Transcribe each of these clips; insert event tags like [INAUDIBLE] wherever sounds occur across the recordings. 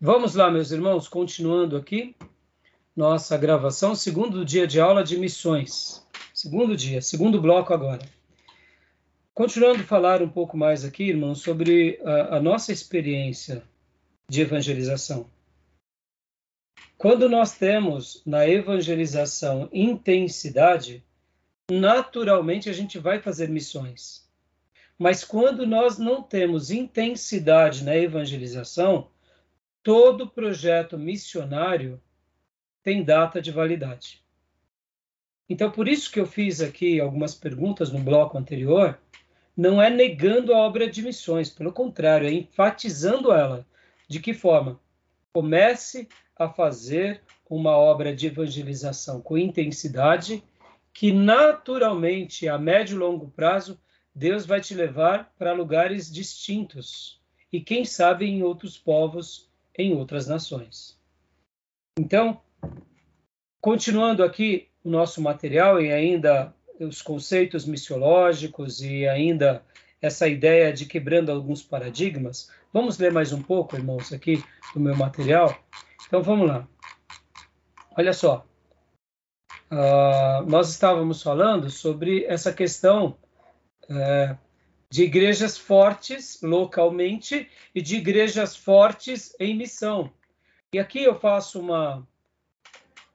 Vamos lá, meus irmãos, continuando aqui nossa gravação, segundo dia de aula de missões. Segundo dia, segundo bloco agora. Continuando a falar um pouco mais aqui, irmãos, sobre a, a nossa experiência de evangelização. Quando nós temos na evangelização intensidade, naturalmente a gente vai fazer missões. Mas quando nós não temos intensidade na evangelização, todo projeto missionário tem data de validade. Então, por isso que eu fiz aqui algumas perguntas no bloco anterior, não é negando a obra de missões, pelo contrário, é enfatizando ela. De que forma? Comece a fazer uma obra de evangelização com intensidade, que naturalmente, a médio e longo prazo, Deus vai te levar para lugares distintos e, quem sabe, em outros povos, em outras nações. Então, continuando aqui o nosso material e ainda os conceitos missiológicos e ainda essa ideia de quebrando alguns paradigmas, vamos ler mais um pouco, irmãos, aqui do meu material. Então, vamos lá. Olha só. Uh, nós estávamos falando sobre essa questão é, de igrejas fortes localmente e de igrejas fortes em missão. E aqui eu faço uma.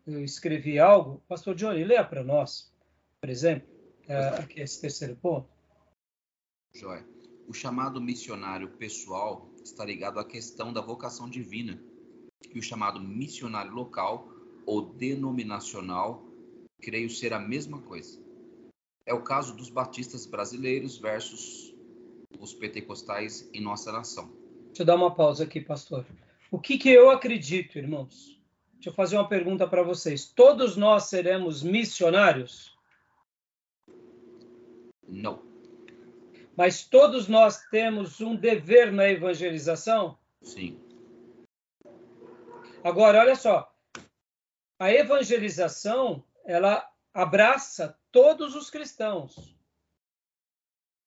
Eu escrevi algo. Pastor Johnny, leia para nós, por exemplo, é, aqui esse terceiro ponto. Joia. O chamado missionário pessoal está ligado à questão da vocação divina. E o chamado missionário local ou denominacional, creio ser a mesma coisa. É o caso dos batistas brasileiros versus os pentecostais em nossa nação. Deixa eu dar uma pausa aqui, pastor. O que, que eu acredito, irmãos? Deixa eu fazer uma pergunta para vocês. Todos nós seremos missionários? Não. Mas todos nós temos um dever na evangelização? Sim. Agora, olha só. A evangelização, ela abraça todos os cristãos.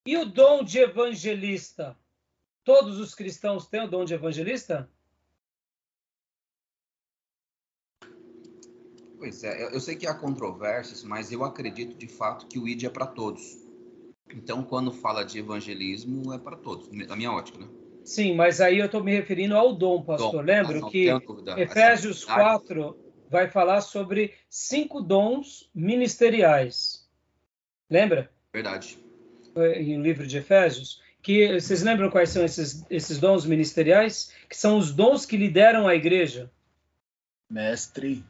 E o dom de evangelista? Todos os cristãos têm o dom de evangelista? Pois é, eu sei que há controvérsias, mas eu acredito de fato que o ID é para todos. Então, quando fala de evangelismo, é para todos, na minha ótica, né? Sim, mas aí eu estou me referindo ao dom, pastor. Dom. Lembro que Efésios 4 vai falar sobre cinco dons ministeriais. Lembra? Verdade. Em livro de Efésios. Que, vocês lembram quais são esses, esses dons ministeriais? Que são os dons que lideram a igreja. Mestre,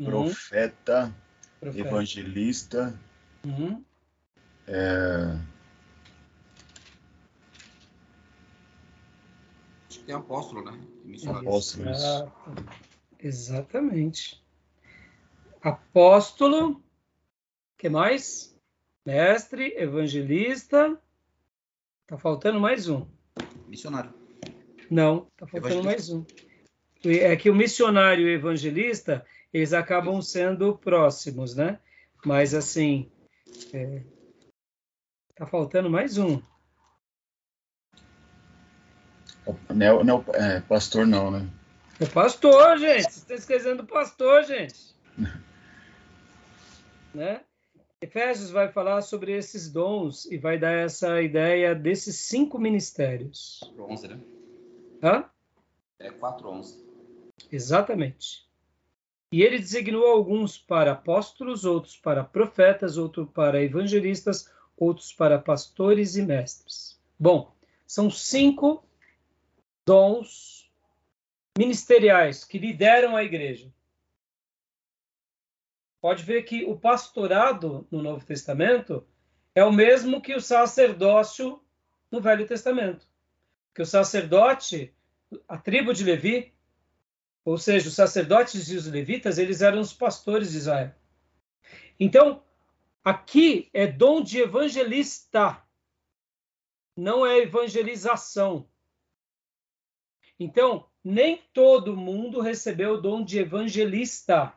uhum. profeta, profeta, evangelista. Uhum. É... Acho que tem apóstolo, né? Apóstolo. Exatamente. Apóstolo, que mais? Mestre, evangelista. Tá faltando mais um. Missionário. Não, tá faltando mais um. É que o missionário e o evangelista, eles acabam sendo próximos, né? Mas assim, é, tá faltando mais um. Não, não, é, pastor não, né? É pastor, gente. Você está esquecendo do pastor, gente. [LAUGHS] né? Efésios vai falar sobre esses dons e vai dar essa ideia desses cinco ministérios. 11, né? Hã? É 4:11. Exatamente. E ele designou alguns para apóstolos, outros para profetas, outros para evangelistas, outros para pastores e mestres. Bom, são cinco dons ministeriais que lideram a igreja. Pode ver que o pastorado no Novo Testamento é o mesmo que o sacerdócio no Velho Testamento. Que o sacerdote, a tribo de Levi, ou seja, os sacerdotes e os levitas, eles eram os pastores de Israel. Então, aqui é dom de evangelista, não é evangelização. Então, nem todo mundo recebeu o dom de evangelista.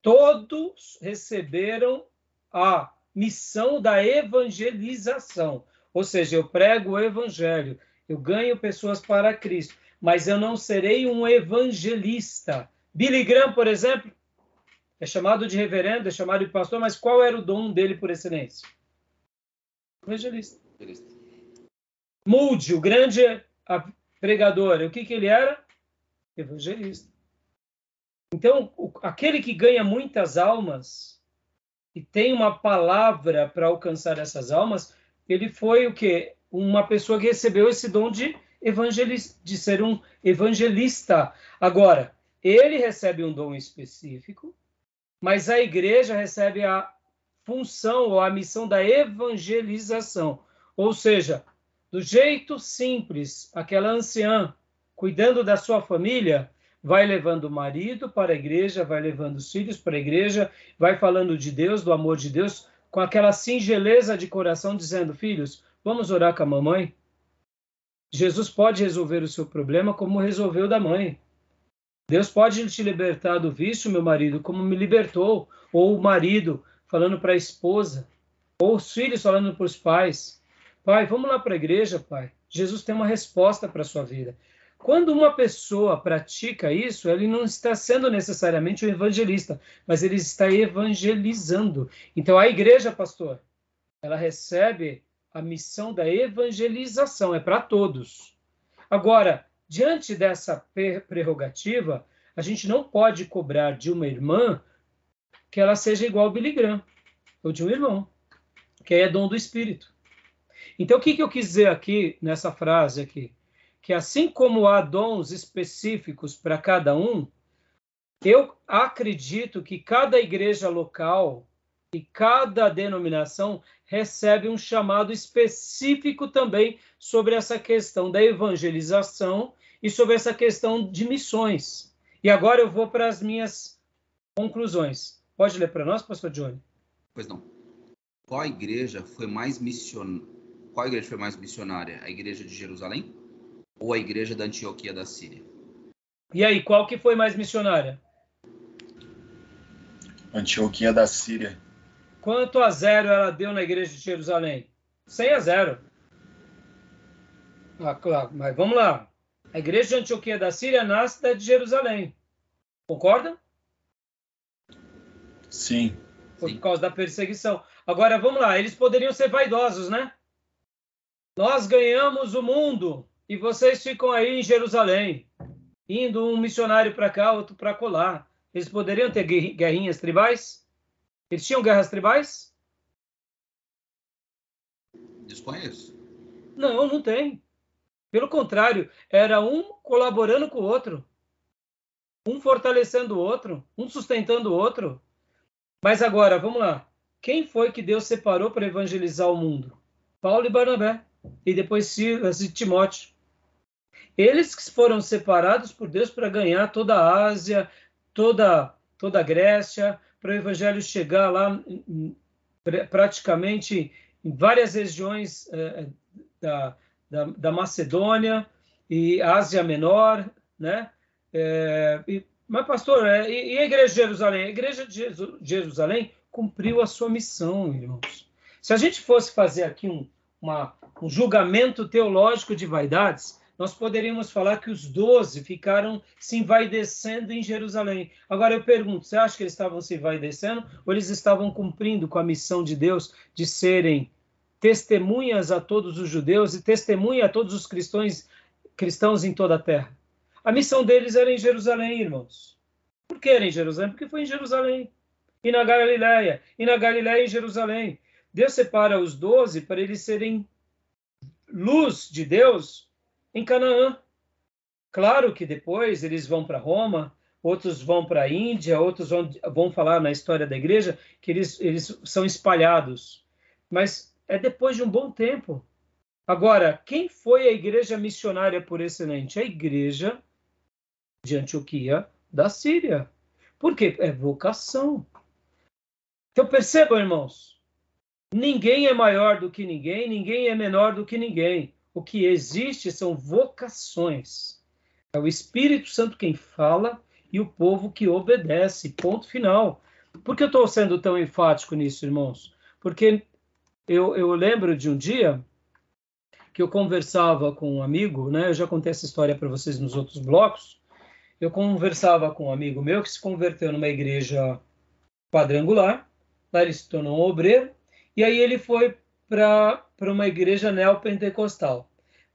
Todos receberam a missão da evangelização. Ou seja, eu prego o evangelho, eu ganho pessoas para Cristo. mas eu não serei um evangelista. Billy Graham, por exemplo, é chamado de reverendo, é chamado de pastor, mas qual era o dom dele por excelência? Evangelista. Moody, o grande pregador, o que, que ele era? Evangelista. Então, aquele que ganha muitas almas e tem uma palavra para alcançar essas almas, ele foi o que? Uma pessoa que recebeu esse dom de evangelista, de ser um evangelista. Agora, ele recebe um dom específico, mas a igreja recebe a função ou a missão da evangelização. Ou seja, do jeito simples, aquela anciã cuidando da sua família, vai levando o marido para a igreja, vai levando os filhos para a igreja, vai falando de Deus, do amor de Deus, com aquela singeleza de coração, dizendo: Filhos, vamos orar com a mamãe? Jesus pode resolver o seu problema como resolveu da mãe. Deus pode te libertar do vício, meu marido, como me libertou. Ou o marido falando para a esposa, ou os filhos falando para os pais. Pai, vamos lá para a igreja, pai. Jesus tem uma resposta para a sua vida. Quando uma pessoa pratica isso, ele não está sendo necessariamente um evangelista, mas ele está evangelizando. Então, a igreja, pastor, ela recebe a missão da evangelização, é para todos. Agora, diante dessa prerrogativa, a gente não pode cobrar de uma irmã que ela seja igual ao Billy Graham, ou de um irmão, que é dom do Espírito. Então, o que, que eu quis dizer aqui nessa frase aqui? Que assim como há dons específicos para cada um, eu acredito que cada igreja local e cada denominação recebe um chamado específico também sobre essa questão da evangelização e sobre essa questão de missões. E agora eu vou para as minhas conclusões. Pode ler para nós, pastor Johnny? Pois não. Qual igreja foi mais missionária? Qual igreja foi mais missionária? A igreja de Jerusalém ou a igreja da Antioquia da Síria? E aí, qual que foi mais missionária? Antioquia da Síria. Quanto a zero ela deu na igreja de Jerusalém? 100 a zero. Ah, claro, mas vamos lá. A igreja de Antioquia da Síria nasce da de Jerusalém. Concorda? Sim. Por causa da perseguição. Agora, vamos lá. Eles poderiam ser vaidosos, né? Nós ganhamos o mundo e vocês ficam aí em Jerusalém, indo um missionário para cá, outro para colar. Eles poderiam ter guerrinhas tribais? Eles tinham guerras tribais? Desconheço. Não, não tem. Pelo contrário, era um colaborando com o outro, um fortalecendo o outro, um sustentando o outro. Mas agora, vamos lá. Quem foi que Deus separou para evangelizar o mundo? Paulo e Barnabé e depois Silas e Timóteo. Eles que foram separados por Deus para ganhar toda a Ásia, toda, toda a Grécia, para o evangelho chegar lá praticamente em várias regiões eh, da, da, da, Macedônia e Ásia Menor, né? É, e, mas, pastor, é, e, e, a igreja de Jerusalém? A igreja de Jerusalém cumpriu a sua missão, irmãos. Se a gente fosse fazer aqui um, uma, um julgamento teológico de vaidades, nós poderíamos falar que os doze ficaram se envaidecendo em Jerusalém. Agora eu pergunto, você acha que eles estavam se envaidecendo ou eles estavam cumprindo com a missão de Deus de serem testemunhas a todos os judeus e testemunha a todos os cristãos, cristãos em toda a terra? A missão deles era em Jerusalém, irmãos. Por que era em Jerusalém? Porque foi em Jerusalém. E na Galiléia. E na Galiléia em Jerusalém. Deus separa os doze para eles serem luz de Deus em Canaã. Claro que depois eles vão para Roma, outros vão para a Índia, outros vão, vão falar na história da igreja que eles, eles são espalhados. Mas é depois de um bom tempo. Agora, quem foi a igreja missionária por excelente? A igreja de Antioquia da Síria. Por quê? É vocação. Então percebam, irmãos, Ninguém é maior do que ninguém, ninguém é menor do que ninguém. O que existe são vocações. É o Espírito Santo quem fala e o povo que obedece. Ponto final. Por que eu estou sendo tão enfático nisso, irmãos? Porque eu, eu lembro de um dia que eu conversava com um amigo, né? Eu já contei essa história para vocês nos outros blocos. Eu conversava com um amigo meu que se converteu numa igreja quadrangular. Lá ele se tornou um obreiro. E aí ele foi para uma igreja neopentecostal.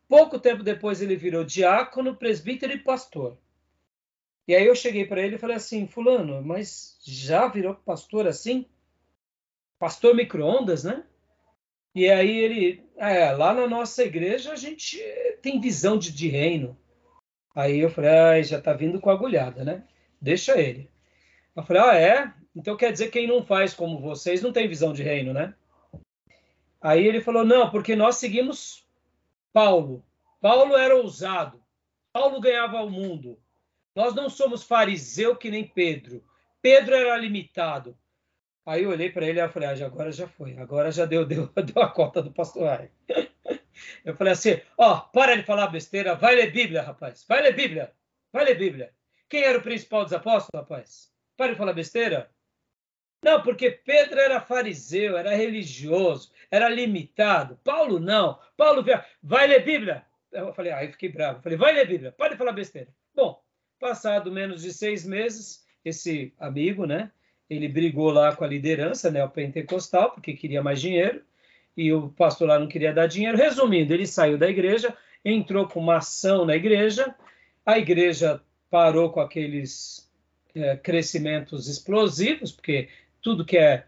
Pouco tempo depois ele virou diácono, presbítero e pastor. E aí eu cheguei para ele e falei assim, fulano, mas já virou pastor assim? Pastor micro-ondas, né? E aí ele, é, lá na nossa igreja a gente tem visão de, de reino. Aí eu falei, ah, já tá vindo com agulhada, né? Deixa ele. Eu falei, ah, é? Então quer dizer que quem não faz como vocês não tem visão de reino, né? Aí ele falou, não, porque nós seguimos Paulo. Paulo era ousado. Paulo ganhava o mundo. Nós não somos fariseu que nem Pedro. Pedro era limitado. Aí eu olhei para ele e falei, ah, agora já foi, agora já deu, [LAUGHS] deu, deu a cota do pastor [LAUGHS] Eu falei assim, ó, oh, para de falar besteira, vai ler Bíblia, rapaz, vai ler Bíblia, vai ler Bíblia. Quem era o principal dos apóstolos, rapaz? Para de falar besteira. Não, porque Pedro era fariseu, era religioso, era limitado. Paulo não. Paulo vai ler Bíblia. Eu falei, aí ah, fiquei bravo. Eu falei, vai ler Bíblia, para de falar besteira. Bom, passado menos de seis meses, esse amigo, né, ele brigou lá com a liderança né, porque queria mais dinheiro, e o pastor lá não queria dar dinheiro. Resumindo, ele saiu da igreja, entrou com uma ação na igreja, a igreja parou com aqueles é, crescimentos explosivos, porque tudo que é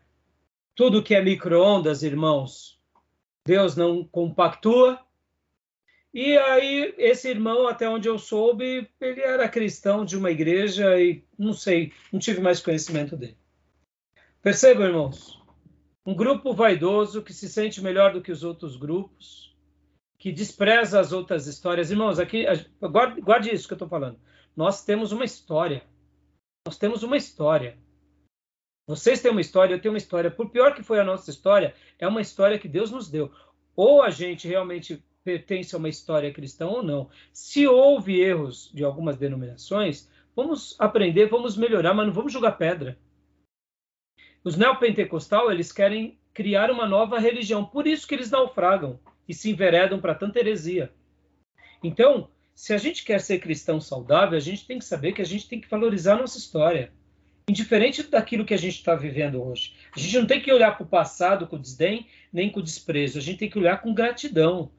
tudo que é micro-ondas, irmãos, Deus não compactua. E aí, esse irmão, até onde eu soube, ele era cristão de uma igreja e não sei, não tive mais conhecimento dele. Percebam, irmãos, um grupo vaidoso que se sente melhor do que os outros grupos, que despreza as outras histórias. Irmãos, aqui, guarde, guarde isso que eu estou falando. Nós temos uma história. Nós temos uma história. Vocês têm uma história, eu tenho uma história. Por pior que foi a nossa história, é uma história que Deus nos deu. Ou a gente realmente pertence a uma história cristã ou não. Se houve erros de algumas denominações, vamos aprender, vamos melhorar, mas não vamos jogar pedra. Os neopentecostal, eles querem criar uma nova religião, por isso que eles naufragam e se enveredam para tanta heresia. Então, se a gente quer ser cristão saudável, a gente tem que saber que a gente tem que valorizar a nossa história, indiferente daquilo que a gente está vivendo hoje. A gente não tem que olhar para o passado com desdém, nem com desprezo, a gente tem que olhar com gratidão.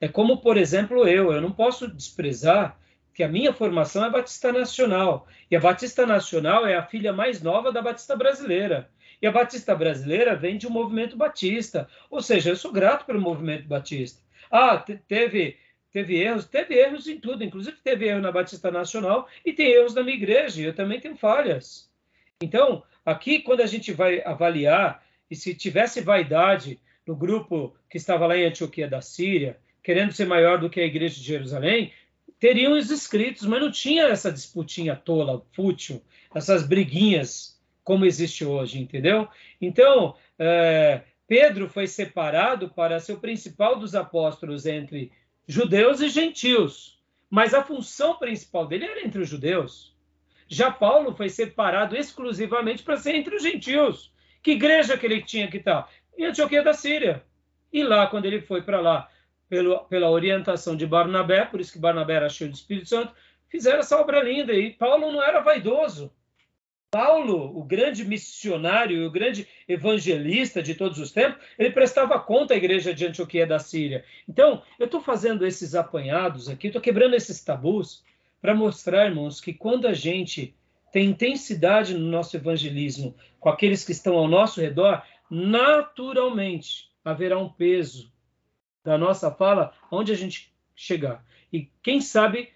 É como, por exemplo, eu, eu não posso desprezar que a minha formação é Batista Nacional, e a Batista Nacional é a filha mais nova da Batista Brasileira. E a Batista brasileira vem de um movimento batista. Ou seja, eu sou grato pelo movimento batista. Ah, teve, teve erros? Teve erros em tudo. Inclusive, teve erro na Batista Nacional e tem erros na minha igreja. Eu também tenho falhas. Então, aqui, quando a gente vai avaliar, e se tivesse vaidade no grupo que estava lá em Antioquia da Síria, querendo ser maior do que a igreja de Jerusalém, teriam os inscritos, mas não tinha essa disputinha tola, fútil, essas briguinhas como existe hoje, entendeu? Então, é, Pedro foi separado para ser o principal dos apóstolos entre judeus e gentios, mas a função principal dele era entre os judeus. Já Paulo foi separado exclusivamente para ser entre os gentios. Que igreja que ele tinha que estar? Em Antioquia da Síria. E lá, quando ele foi para lá, pelo, pela orientação de Barnabé, por isso que Barnabé era cheio do Espírito Santo, fizeram essa obra linda. E Paulo não era vaidoso. Paulo, o grande missionário, o grande evangelista de todos os tempos, ele prestava conta à igreja de Antioquia da Síria. Então, eu estou fazendo esses apanhados aqui, estou quebrando esses tabus para mostrar, irmãos, que quando a gente tem intensidade no nosso evangelismo com aqueles que estão ao nosso redor, naturalmente haverá um peso da nossa fala onde a gente chegar. E quem sabe,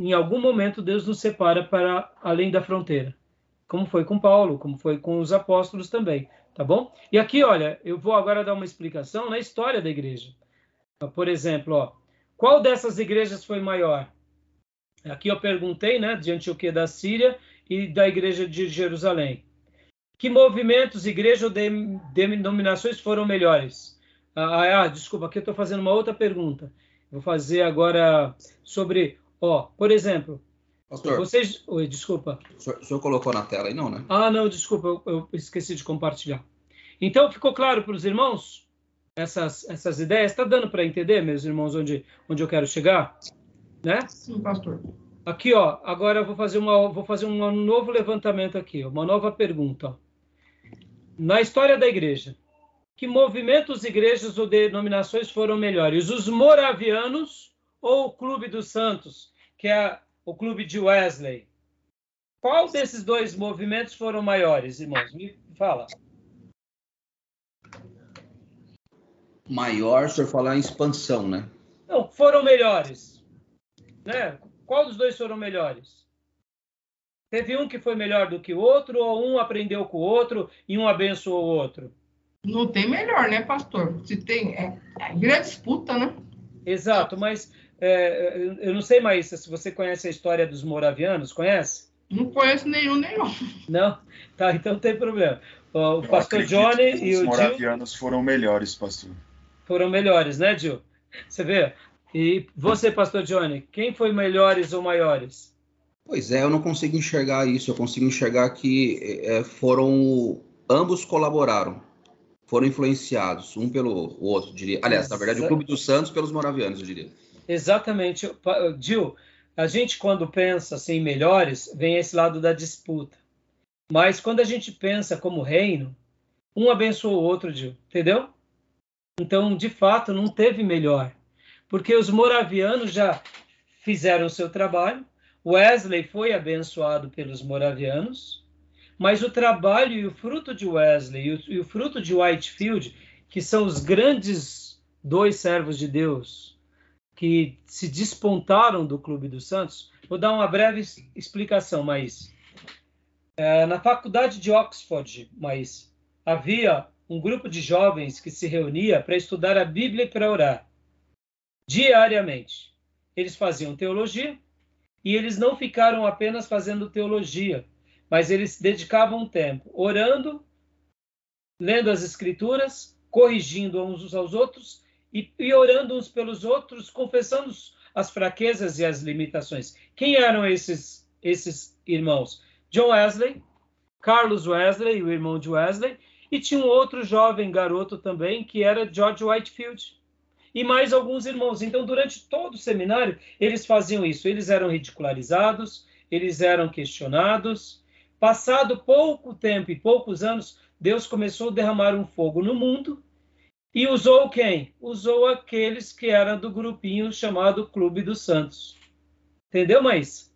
em algum momento, Deus nos separa para além da fronteira como foi com Paulo, como foi com os apóstolos também, tá bom? E aqui, olha, eu vou agora dar uma explicação na história da igreja. Por exemplo, ó, qual dessas igrejas foi maior? Aqui eu perguntei, né, de Antioquia da Síria e da igreja de Jerusalém. Que movimentos, igreja ou denominações foram melhores? Ah, ah desculpa, aqui eu estou fazendo uma outra pergunta. Vou fazer agora sobre, ó, por exemplo, Pastor. Vocês. Oi, desculpa. O senhor, o senhor, colocou na tela aí, não, né? Ah, não, desculpa, eu, eu esqueci de compartilhar. Então, ficou claro para os irmãos? essas, essas ideias? Está dando para entender, meus irmãos, onde, onde eu quero chegar? Né? Sim, pastor. Aqui, ó, agora eu vou fazer, uma, vou fazer um novo levantamento aqui, uma nova pergunta. Na história da igreja, que movimentos, igrejas ou denominações foram melhores? Os moravianos ou o Clube dos Santos, que é o clube de Wesley? Qual desses dois movimentos foram maiores, irmãos? Me fala. Maior, se eu falar em expansão, né? Não, foram melhores. Né? Qual dos dois foram melhores? Teve um que foi melhor do que o outro, ou um aprendeu com o outro e um abençoou o outro? Não tem melhor, né, pastor? Se tem. É, é grande disputa, né? Exato, mas é, eu não sei mais se você conhece a história dos moravianos, conhece? Não conheço nenhum, nenhum. Não? Tá, então não tem problema. O, pastor Johnny e o Os moravianos foram melhores, pastor. Foram melhores, né, Gil? Você vê? E você, pastor Johnny, quem foi melhores ou maiores? Pois é, eu não consigo enxergar isso. Eu consigo enxergar que é, foram. Ambos colaboraram foram influenciados, um pelo outro, diria. Aliás, na verdade, o Clube dos Santos pelos moravianos, eu diria. Exatamente. Gil, a gente quando pensa assim, melhores, vem esse lado da disputa. Mas quando a gente pensa como reino, um abençoa o outro, Gil, entendeu? Então, de fato, não teve melhor. Porque os moravianos já fizeram seu trabalho, Wesley foi abençoado pelos moravianos, mas o trabalho e o fruto de Wesley e o, e o fruto de Whitefield, que são os grandes dois servos de Deus que se despontaram do Clube dos Santos, vou dar uma breve explicação, mas é, na faculdade de Oxford, mas havia um grupo de jovens que se reunia para estudar a Bíblia e para orar diariamente. Eles faziam teologia e eles não ficaram apenas fazendo teologia, mas eles dedicavam tempo orando, lendo as escrituras, corrigindo uns aos outros e, e orando uns pelos outros, confessando as fraquezas e as limitações. Quem eram esses esses irmãos? John Wesley, Carlos Wesley, o irmão de Wesley, e tinha um outro jovem garoto também, que era George Whitefield. E mais alguns irmãos. Então, durante todo o seminário, eles faziam isso. Eles eram ridicularizados, eles eram questionados, Passado pouco tempo e poucos anos, Deus começou a derramar um fogo no mundo e usou quem? Usou aqueles que eram do grupinho chamado Clube dos Santos. Entendeu, mais?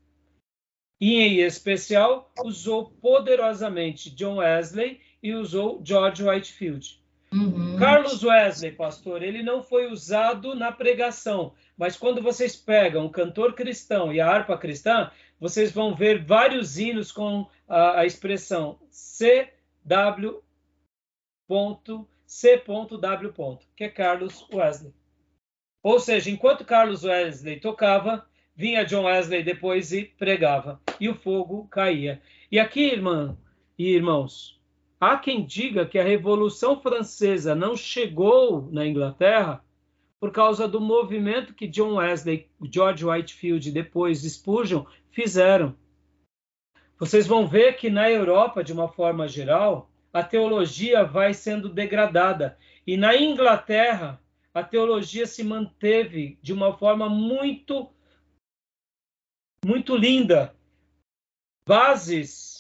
E em especial, usou poderosamente John Wesley e usou George Whitefield. Uhum. Carlos Wesley, pastor, ele não foi usado na pregação, mas quando vocês pegam um cantor cristão e a harpa cristã, vocês vão ver vários hinos com a, a expressão CW. C.W. que é Carlos Wesley. Ou seja, enquanto Carlos Wesley tocava, vinha John Wesley depois e pregava, e o fogo caía. E aqui, irmã e irmãos, há quem diga que a Revolução Francesa não chegou na Inglaterra por causa do movimento que John Wesley, George Whitefield e depois Spurgeon fizeram. Vocês vão ver que na Europa, de uma forma geral, a teologia vai sendo degradada. E na Inglaterra, a teologia se manteve de uma forma muito, muito linda. Bases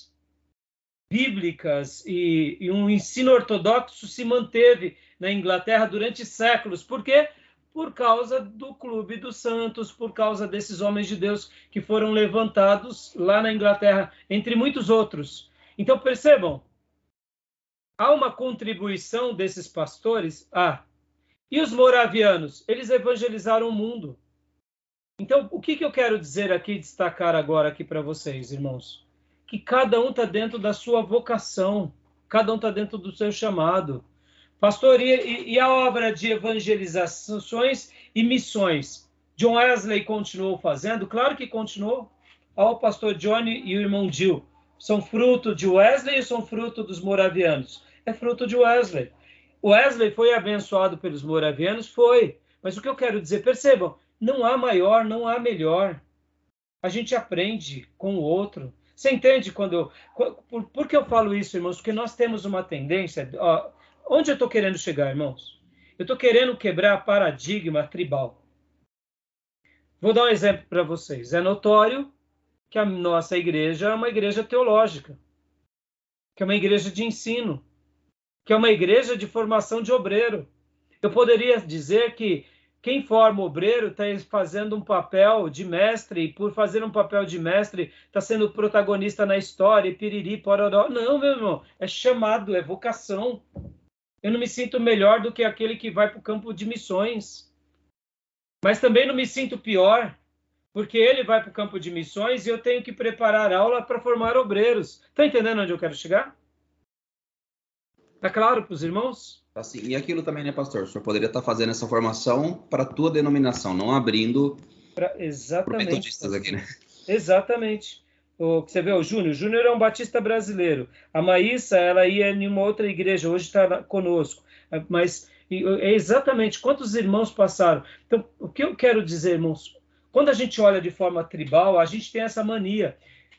bíblicas e, e um ensino ortodoxo se manteve na Inglaterra durante séculos. Por quê? por causa do Clube dos Santos, por causa desses homens de Deus que foram levantados lá na Inglaterra, entre muitos outros. Então percebam, há uma contribuição desses pastores. Ah, e os moravianos? Eles evangelizaram o mundo. Então, o que, que eu quero dizer aqui, destacar agora aqui para vocês, irmãos? Que cada um está dentro da sua vocação, cada um está dentro do seu chamado. Pastor, e, e, a obra de evangelizações e missões? John Wesley continuou fazendo? Claro que continuou. Ao pastor Johnny e o irmão Jill. São fruto de Wesley ou são fruto dos moravianos? É fruto de Wesley. Wesley foi abençoado pelos moravianos? Foi. Mas o que eu quero dizer, percebam, não há maior, não há melhor. A gente aprende com o outro. Você entende quando. Por, por que eu falo isso, irmãos? Porque nós temos uma tendência. Ó, Onde eu estou querendo chegar, irmãos? Eu estou querendo quebrar paradigma tribal. Vou dar um exemplo para vocês. É notório que a nossa igreja é uma igreja teológica, que é uma igreja de ensino, que é uma igreja de formação de obreiro. Eu poderia dizer que quem forma obreiro está fazendo um papel de mestre, e por fazer um papel de mestre, está sendo protagonista na história, e piriri, pororó. Não, meu irmão, é chamado, é vocação. Eu não me sinto melhor do que aquele que vai para o campo de missões. Mas também não me sinto pior, porque ele vai para o campo de missões e eu tenho que preparar aula para formar obreiros. Está entendendo onde eu quero chegar? Está claro para os irmãos? Assim, e aquilo também, né, pastor? O senhor poderia estar fazendo essa formação para a tua denominação, não abrindo pra, exatamente, metodistas aqui, né? Exatamente. O, você vê, o Júnior. O Júnior é um batista brasileiro. A Maísa, ela ia em uma outra igreja, hoje está conosco. Mas é exatamente quantos irmãos passaram. Então, o que eu quero dizer, irmãos? Quando a gente olha de forma tribal, a gente tem essa mania.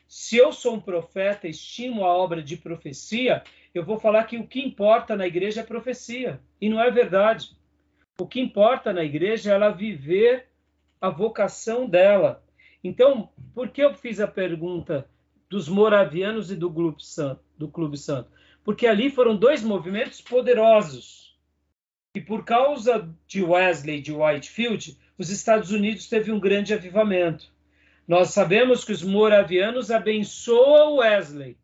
Se eu sou um profeta, estimo a obra de profecia, eu vou falar que o que importa na igreja é profecia. E não é verdade. O que importa na igreja é ela viver a vocação dela. Então, por que eu fiz a pergunta dos moravianos e do Clube Santo? Do Clube Santo? Porque ali foram dois movimentos poderosos. E por causa de Wesley de Whitefield, os Estados Unidos teve um grande avivamento. Nós sabemos que os moravianos abençoam Wesley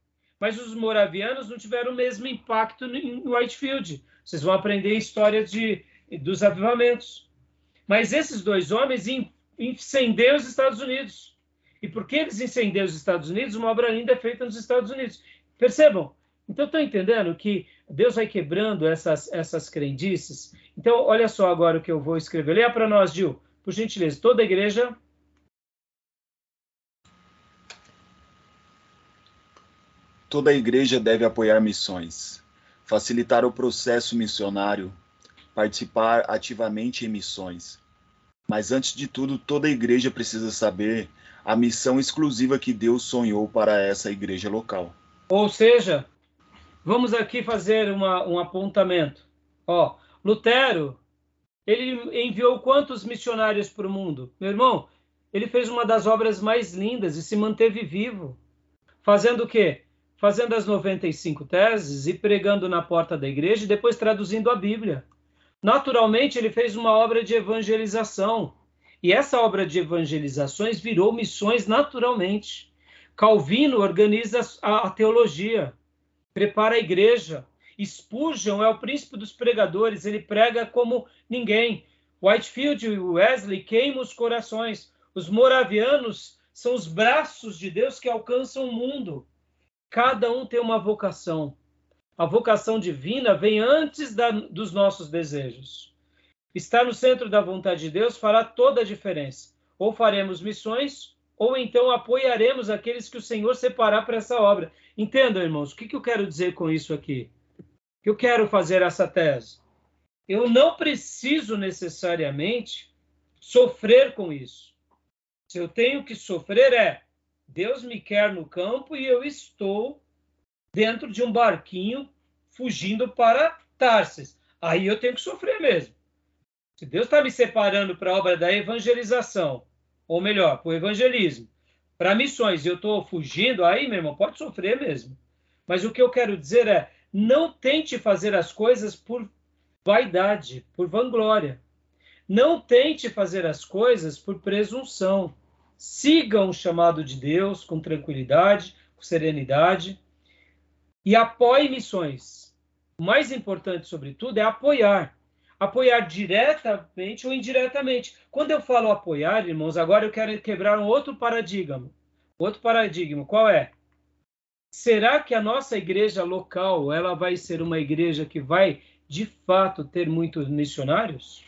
mas os moravianos não tiveram o mesmo impacto em Whitefield. Vocês vão aprender a história de, dos avivamentos. Mas esses dois homens incendiam os Estados Unidos. E porque eles incendiam os Estados Unidos, uma obra linda é feita nos Estados Unidos. Percebam? Então, estão entendendo que Deus vai quebrando essas, essas crendices? Então, olha só agora o que eu vou escrever. Leia para nós, Gil, por gentileza. Toda a igreja Toda a igreja deve apoiar missões, facilitar o processo missionário, participar ativamente em missões. Mas antes de tudo, toda a igreja precisa saber a missão exclusiva que Deus sonhou para essa igreja local. Ou seja, vamos aqui fazer uma, um apontamento. Ó, Lutero, ele enviou quantos missionários para o mundo? Meu irmão, ele fez uma das obras mais lindas e se manteve vivo. Fazendo o quê? Fazendo as 95 teses e pregando na porta da igreja e depois traduzindo a Bíblia. Naturalmente, ele fez uma obra de evangelização. E essa obra de evangelizações virou missões naturalmente. Calvino organiza a, teologia, prepara a igreja. Spurgeon é o príncipe dos pregadores, ele prega como ninguém. Whitefield e Wesley queimam os corações. Os moravianos são os braços de Deus que alcançam o mundo. Cada um tem uma vocação. A vocação divina vem antes da, dos nossos desejos. Estar no centro da vontade de Deus fará toda a diferença. Ou faremos missões, ou então apoiaremos aqueles que o Senhor separar para essa obra. Entendam, irmãos, o que, que eu quero dizer com isso aqui? Eu quero fazer essa tese. Eu não preciso necessariamente sofrer com isso. Se eu tenho que sofrer é Deus me quer no campo e eu estou dentro de um barquinho fugindo para Tarsis. Aí eu tenho que sofrer mesmo. Se Deus está me separando para a obra da evangelização, ou melhor, para o evangelismo, para missões, eu estou fugindo, aí, meu irmão, pode sofrer mesmo. Mas o que eu quero dizer é, não tente fazer as coisas por vaidade, por vanglória. Não tente fazer as coisas por presunção sigam o chamado de Deus com tranquilidade, com serenidade e apoie missões. O mais importante, sobretudo, é apoiar. Apoiar diretamente ou indiretamente. Quando eu falo apoiar, irmãos, agora eu quero quebrar um outro paradigma. Outro paradigma, qual é? Será que a nossa igreja local ela vai ser uma igreja que vai de fato ter muitos missionários?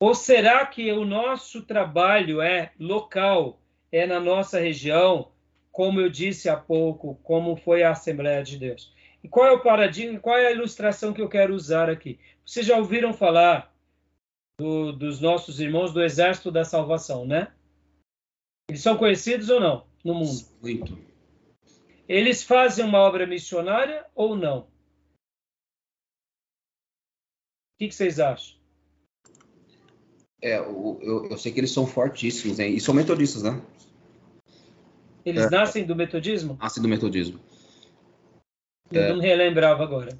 Ou será que o nosso trabalho é local, é na nossa região, como eu disse há pouco, como foi a Assembleia de Deus? E qual é o paradigma, qual é a ilustração que eu quero usar aqui? Vocês já ouviram falar do, dos nossos irmãos do Exército da Salvação, né? Eles são conhecidos ou não no mundo? Muito. Eles fazem uma obra missionária ou não? que, que vocês acham? É, eu, eu, eu, sei que eles são fortíssimos, hein? e são metodistas, né? Eles é. nascem do metodismo? Nascem do metodismo. Eu é. não relembrava agora.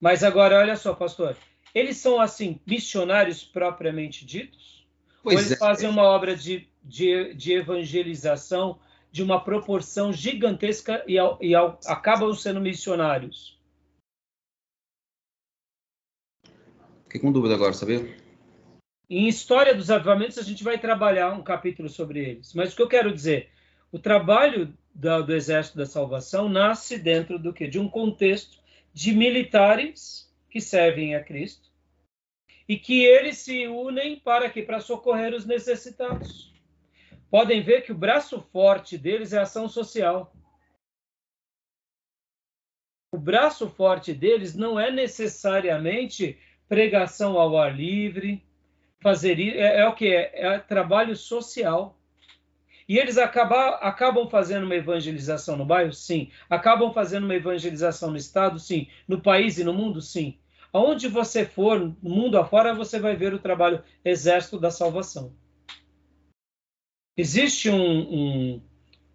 Mas agora, olha só, pastor. Eles são, assim, missionários propriamente ditos? Pois Ou eles é. fazem uma obra de, de, de, evangelização de uma proporção gigantesca e, e acabam sendo missionários? Fiquei com dúvida agora, sabia? Em História dos Avivamentos, a gente vai trabalhar um capítulo sobre eles. Mas o que eu quero dizer? O trabalho do Exército da Salvação nasce dentro do que? De um contexto de militares que servem a Cristo e que eles se unem para que para socorrer os necessitados. Podem ver que o braço forte deles é a ação social. O braço forte deles não é necessariamente pregação ao ar livre, fazer isso, é, é, o que é, é trabalho social. E eles acabam, acabam fazendo uma evangelização no bairro? Sim. Acabam fazendo uma evangelização no Estado? Sim. No país e no mundo? Sim. Aonde você for, no mundo afora, você vai ver o trabalho Exército da Salvação. Existe um, um,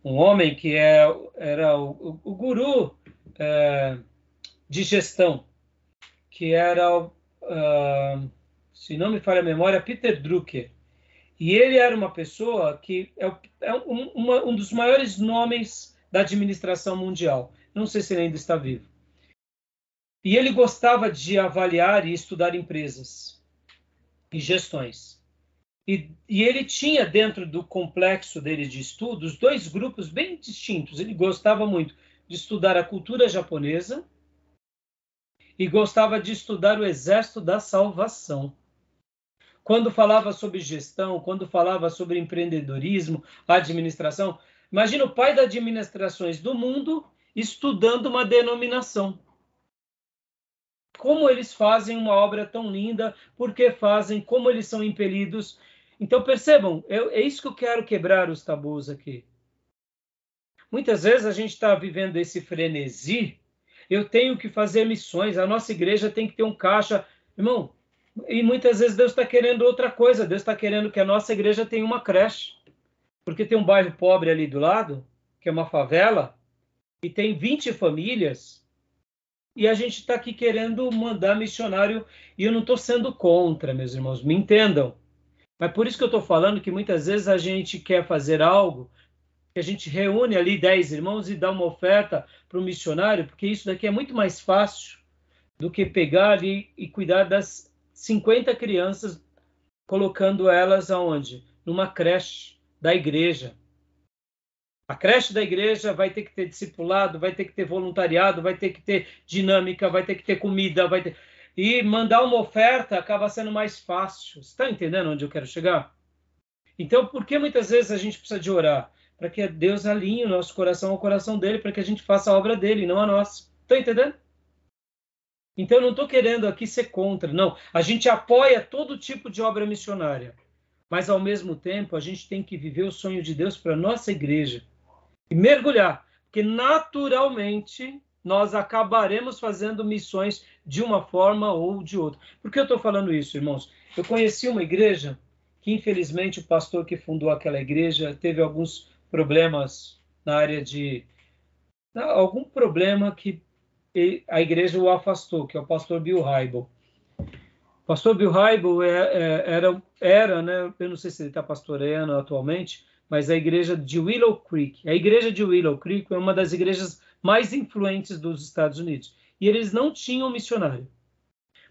um homem que é, era o, o guru é, de gestão, que era, uh, se não me falha a memória, Peter Drucker. E ele era uma pessoa que é, é um, uma, um dos maiores nomes da administração mundial. Não sei se ele ainda está vivo. E ele gostava de avaliar e estudar empresas e gestões. E, e, ele tinha dentro do complexo dele de estudos dois grupos bem distintos. Ele gostava muito de estudar a cultura japonesa e gostava de estudar o exército da salvação. Quando falava sobre gestão, quando falava sobre empreendedorismo, administração, imagina o pai das administrações do mundo estudando uma denominação. Como eles fazem uma obra tão linda, por que fazem, como eles são impelidos. Então percebam, eu, é isso que eu quero quebrar os tabus aqui. Muitas vezes a gente está vivendo esse frenesi. Eu tenho que fazer missões, a nossa igreja tem que ter um caixa. Irmão, e muitas vezes Deus está querendo outra coisa. Deus está querendo que a nossa igreja tenha uma creche. Porque tem um bairro pobre ali do lado, que é uma favela, e tem 20 famílias, e a gente está aqui querendo mandar missionário, e eu não estou sendo contra, meus irmãos, me entendam. Mas por isso que eu estou falando que muitas vezes a gente quer fazer algo, que a gente reúne ali 10 irmãos e dá uma oferta para o missionário, porque isso daqui é muito mais fácil do que pegar ali e cuidar das 50 crianças, colocando elas aonde? Numa creche da igreja. A creche da igreja vai ter que ter discipulado, vai ter que ter voluntariado, vai ter que ter dinâmica, vai ter que ter comida, vai ter... E mandar uma oferta acaba sendo mais fácil. Você está entendendo onde eu quero chegar? Então, por que muitas vezes a gente precisa de orar? Para que Deus alinhe o nosso coração ao coração dele, para que a gente faça a obra dele, não a nossa. Está entendendo? Então, eu não estou querendo aqui ser contra, não. A gente apoia todo tipo de obra missionária, mas, ao mesmo tempo, a gente tem que viver o sonho de Deus para a nossa igreja e mergulhar, porque naturalmente nós acabaremos fazendo missões de uma forma ou de outra. Por que eu estou falando isso, irmãos? Eu conheci uma igreja que, infelizmente, o pastor que fundou aquela igreja teve alguns problemas na área de. algum problema que a igreja o afastou, que é o pastor Bill Hybel. O pastor Bill Hybel é, é, era, era, né, eu não sei se ele está pastoreando atualmente, mas a igreja de Willow Creek. A igreja de Willow Creek é uma das igrejas mais influentes dos Estados Unidos. E eles não tinham missionário,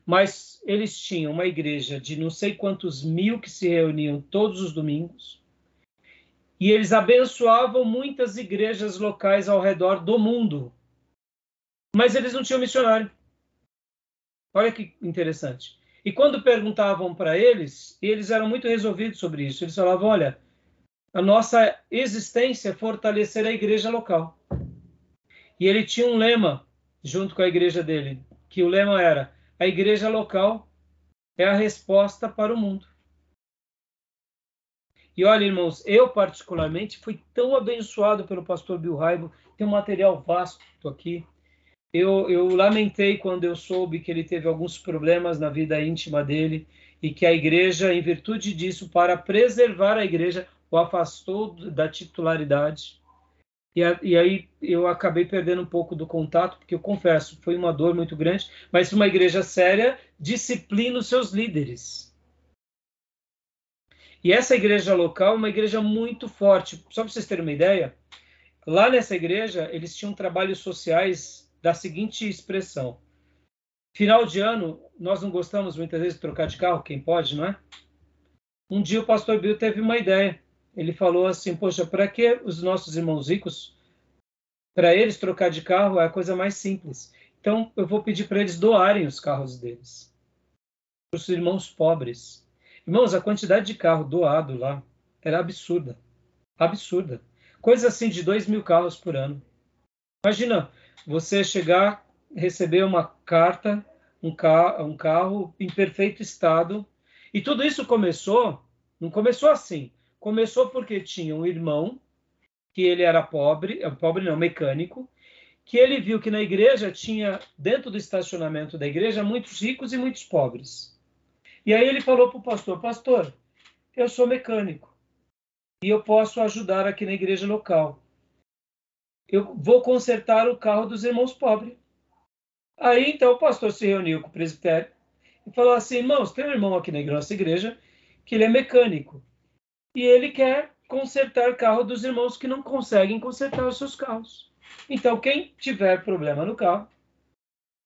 mas eles tinham uma igreja de não sei quantos mil que se reuniam todos os domingos. E eles abençoavam muitas igrejas locais ao redor do mundo mas eles não tinham missionário. Olha que interessante. E quando perguntavam para eles, eles eram muito resolvidos sobre isso. Eles falavam: olha, a nossa existência é fortalecer a igreja local. E ele tinha um lema junto com a igreja dele, que o lema era: a igreja local é a resposta para o mundo. E olha, irmãos, eu particularmente fui tão abençoado pelo pastor Bill Raibo, tem um material vasto aqui Eu, eu lamentei quando eu soube que ele teve alguns problemas na vida íntima dele e que a igreja, em virtude disso, para preservar a igreja, o afastou da titularidade. E, a, e, aí eu acabei perdendo um pouco do contato, porque eu confesso, foi uma dor muito grande, mas uma igreja séria disciplina os seus líderes. E essa igreja local é uma igreja muito forte. Só para vocês terem uma ideia, lá nessa igreja eles tinham trabalhos sociais da seguinte expressão: final de ano, nós não gostamos muitas vezes de trocar de carro, quem pode, não é? Um dia o pastor Bill teve uma ideia. Ele falou assim: Poxa, para que os nossos irmãos ricos, para eles trocar de carro é a coisa mais simples. Então eu vou pedir para eles doarem os carros deles para os irmãos pobres. Irmãos, a quantidade de carro doado lá era absurda. Absurda. Coisa assim de dois mil carros por ano. Imagina, você chegar, receber uma carta, um, ca um carro em perfeito estado. E tudo isso começou, não começou assim. Começou porque tinha um irmão, que ele era pobre, é, pobre não, mecânico, que ele viu que na igreja tinha, dentro do estacionamento da igreja, muitos ricos e muitos pobres. E aí ele falou para o pastor: Pastor, eu sou mecânico e eu posso ajudar aqui na igreja local eu vou consertar o carro dos irmãos pobres. Aí então o pastor se reuniu com o presbitério e falou assim: irmãos, tem um irmão aqui na nossa igreja que ele é mecânico e ele quer consertar o carro dos irmãos que não conseguem consertar os seus carros. Então, quem tiver problema no carro,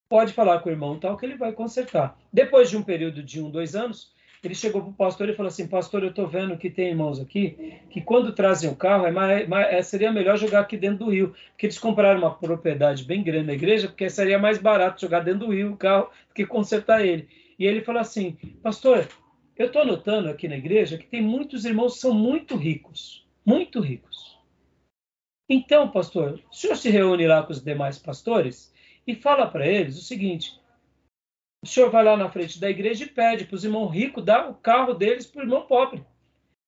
pode falar com o irmão tal que ele vai consertar. Depois de um período de um, dois anos, ele chegou para o pastor e falou assim: Pastor, eu estou vendo que tem irmãos aqui que quando trazem o carro, é mais, mais, é, seria melhor jogar aqui dentro do rio, porque eles compraram uma propriedade bem grande na igreja, porque seria mais barato jogar dentro do rio o carro do que consertar ele. E ele falou assim: Pastor, eu estou notando aqui na igreja que tem muitos irmãos que são muito ricos, muito ricos. Então, pastor, o senhor se reúne lá com os demais pastores e fala para eles o seguinte: o senhor vai lá na frente da igreja e pede para os irmãos ricos dar o carro deles para o irmão pobre.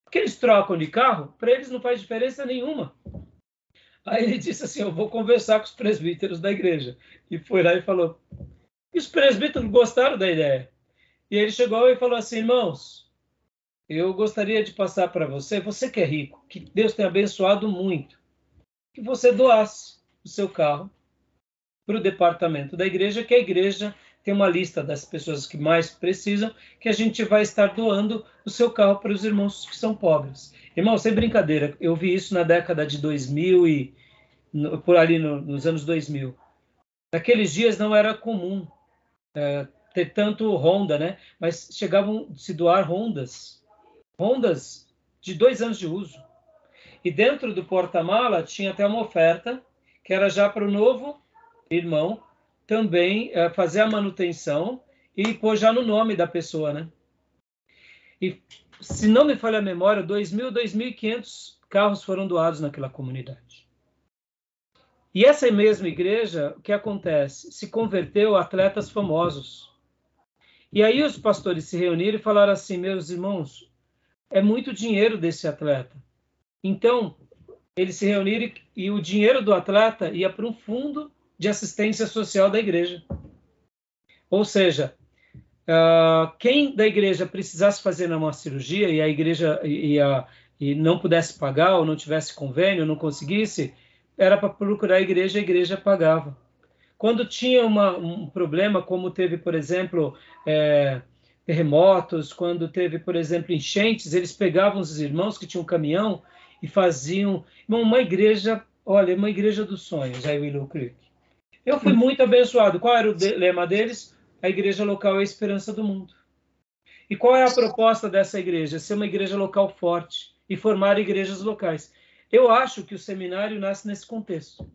Porque eles trocam de carro, para eles não faz diferença nenhuma. Aí ele disse assim: Eu vou conversar com os presbíteros da igreja. E foi lá e falou. E os presbíteros gostaram da ideia. E ele chegou e falou assim: Irmãos, eu gostaria de passar para você, você que é rico, que Deus tem abençoado muito, que você doasse o seu carro para o departamento da igreja, que a igreja tem uma lista das pessoas que mais precisam, que a gente vai estar doando o seu carro para os irmãos que são pobres. Irmão, sem brincadeira, eu vi isso na década de 2000 e no, por ali no, nos anos 2000. Naqueles dias não era comum é, ter tanto Honda, né? Mas chegavam a se doar Hondas, Hondas de dois anos de uso. E dentro do porta-mala tinha até uma oferta que era já para o novo irmão também é, fazer a manutenção e pôr já no nome da pessoa, né? E se não me falha a memória, 2.000, 2.500 carros foram doados naquela comunidade. E essa mesma igreja, o que acontece? Se converteu atletas famosos. E aí os pastores se reuniram e falaram assim: meus irmãos, é muito dinheiro desse atleta. Então, eles se reuniram e o dinheiro do atleta ia para um fundo de assistência social da igreja. Ou seja, uh, quem da igreja precisasse fazer uma cirurgia e a igreja ia, e não pudesse pagar, ou não tivesse convênio, não conseguisse, era para procurar a igreja, a igreja pagava. Quando tinha uma, um problema, como teve, por exemplo, é, terremotos, quando teve, por exemplo, enchentes, eles pegavam os irmãos que tinham um caminhão e faziam uma igreja, olha, uma igreja dos sonhos, aí Willow Creek. Eu fui muito abençoado. Qual era o de lema deles? A igreja local é a esperança do mundo. E qual é a proposta dessa igreja? Ser uma igreja local forte e formar igrejas locais. Eu acho que o seminário nasce nesse contexto.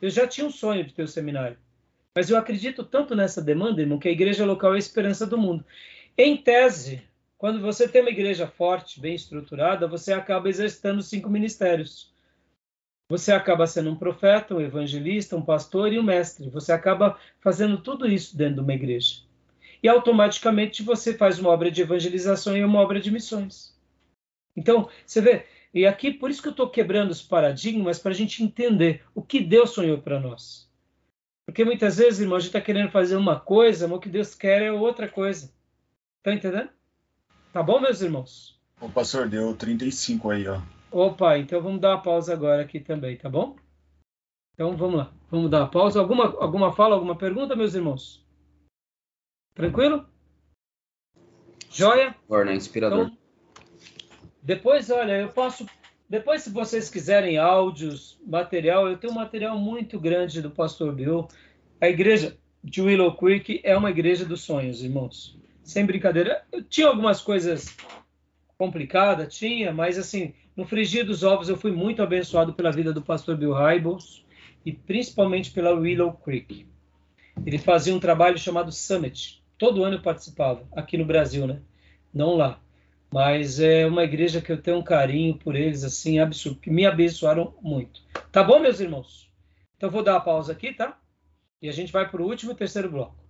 Eu já tinha um sonho de ter o um seminário, mas eu acredito tanto nessa demanda, irmão, que a igreja local é a esperança do mundo. Em tese, quando você tem uma igreja forte, bem estruturada, você acaba exercitando cinco ministérios. Você acaba sendo um profeta, um evangelista, um pastor e um mestre. Você acaba fazendo tudo isso dentro de uma igreja. E automaticamente você faz uma obra de evangelização e uma obra de missões. Então, você vê, e aqui por isso que eu estou quebrando os paradigmas para a gente entender o que Deus sonhou para nós. Porque muitas vezes, irmão, a gente está querendo fazer uma coisa, mas o que Deus quer é outra coisa. Tá entendendo? Tá bom, meus irmãos? O pastor deu 35 aí, ó. Opa, então vamos dar uma pausa agora aqui também, tá bom? Então vamos lá, vamos dar uma pausa. Alguma, alguma fala, alguma pergunta, meus irmãos? Tranquilo? Joia? Torna inspirador. Então, depois, olha, eu posso. Depois, se vocês quiserem áudios, material, eu tenho um material muito grande do Pastor Bill. A igreja de Willow Creek é uma igreja dos sonhos, irmãos. Sem brincadeira. Eu tinha algumas coisas complicadas, tinha, mas assim, no frigir dos ovos eu fui muito abençoado pela vida do Pastor Bill Hybels e principalmente pela Willow Creek. Ele fazia um trabalho chamado Summit. Todo ano eu participava, aqui no Brasil, né? Não lá. Mas é uma igreja que eu tenho um carinho por eles, assim, absurdo, que me abençoaram muito. Tá bom, meus irmãos? Então vou dar a pausa aqui, tá? E a gente vai para o último e terceiro bloco.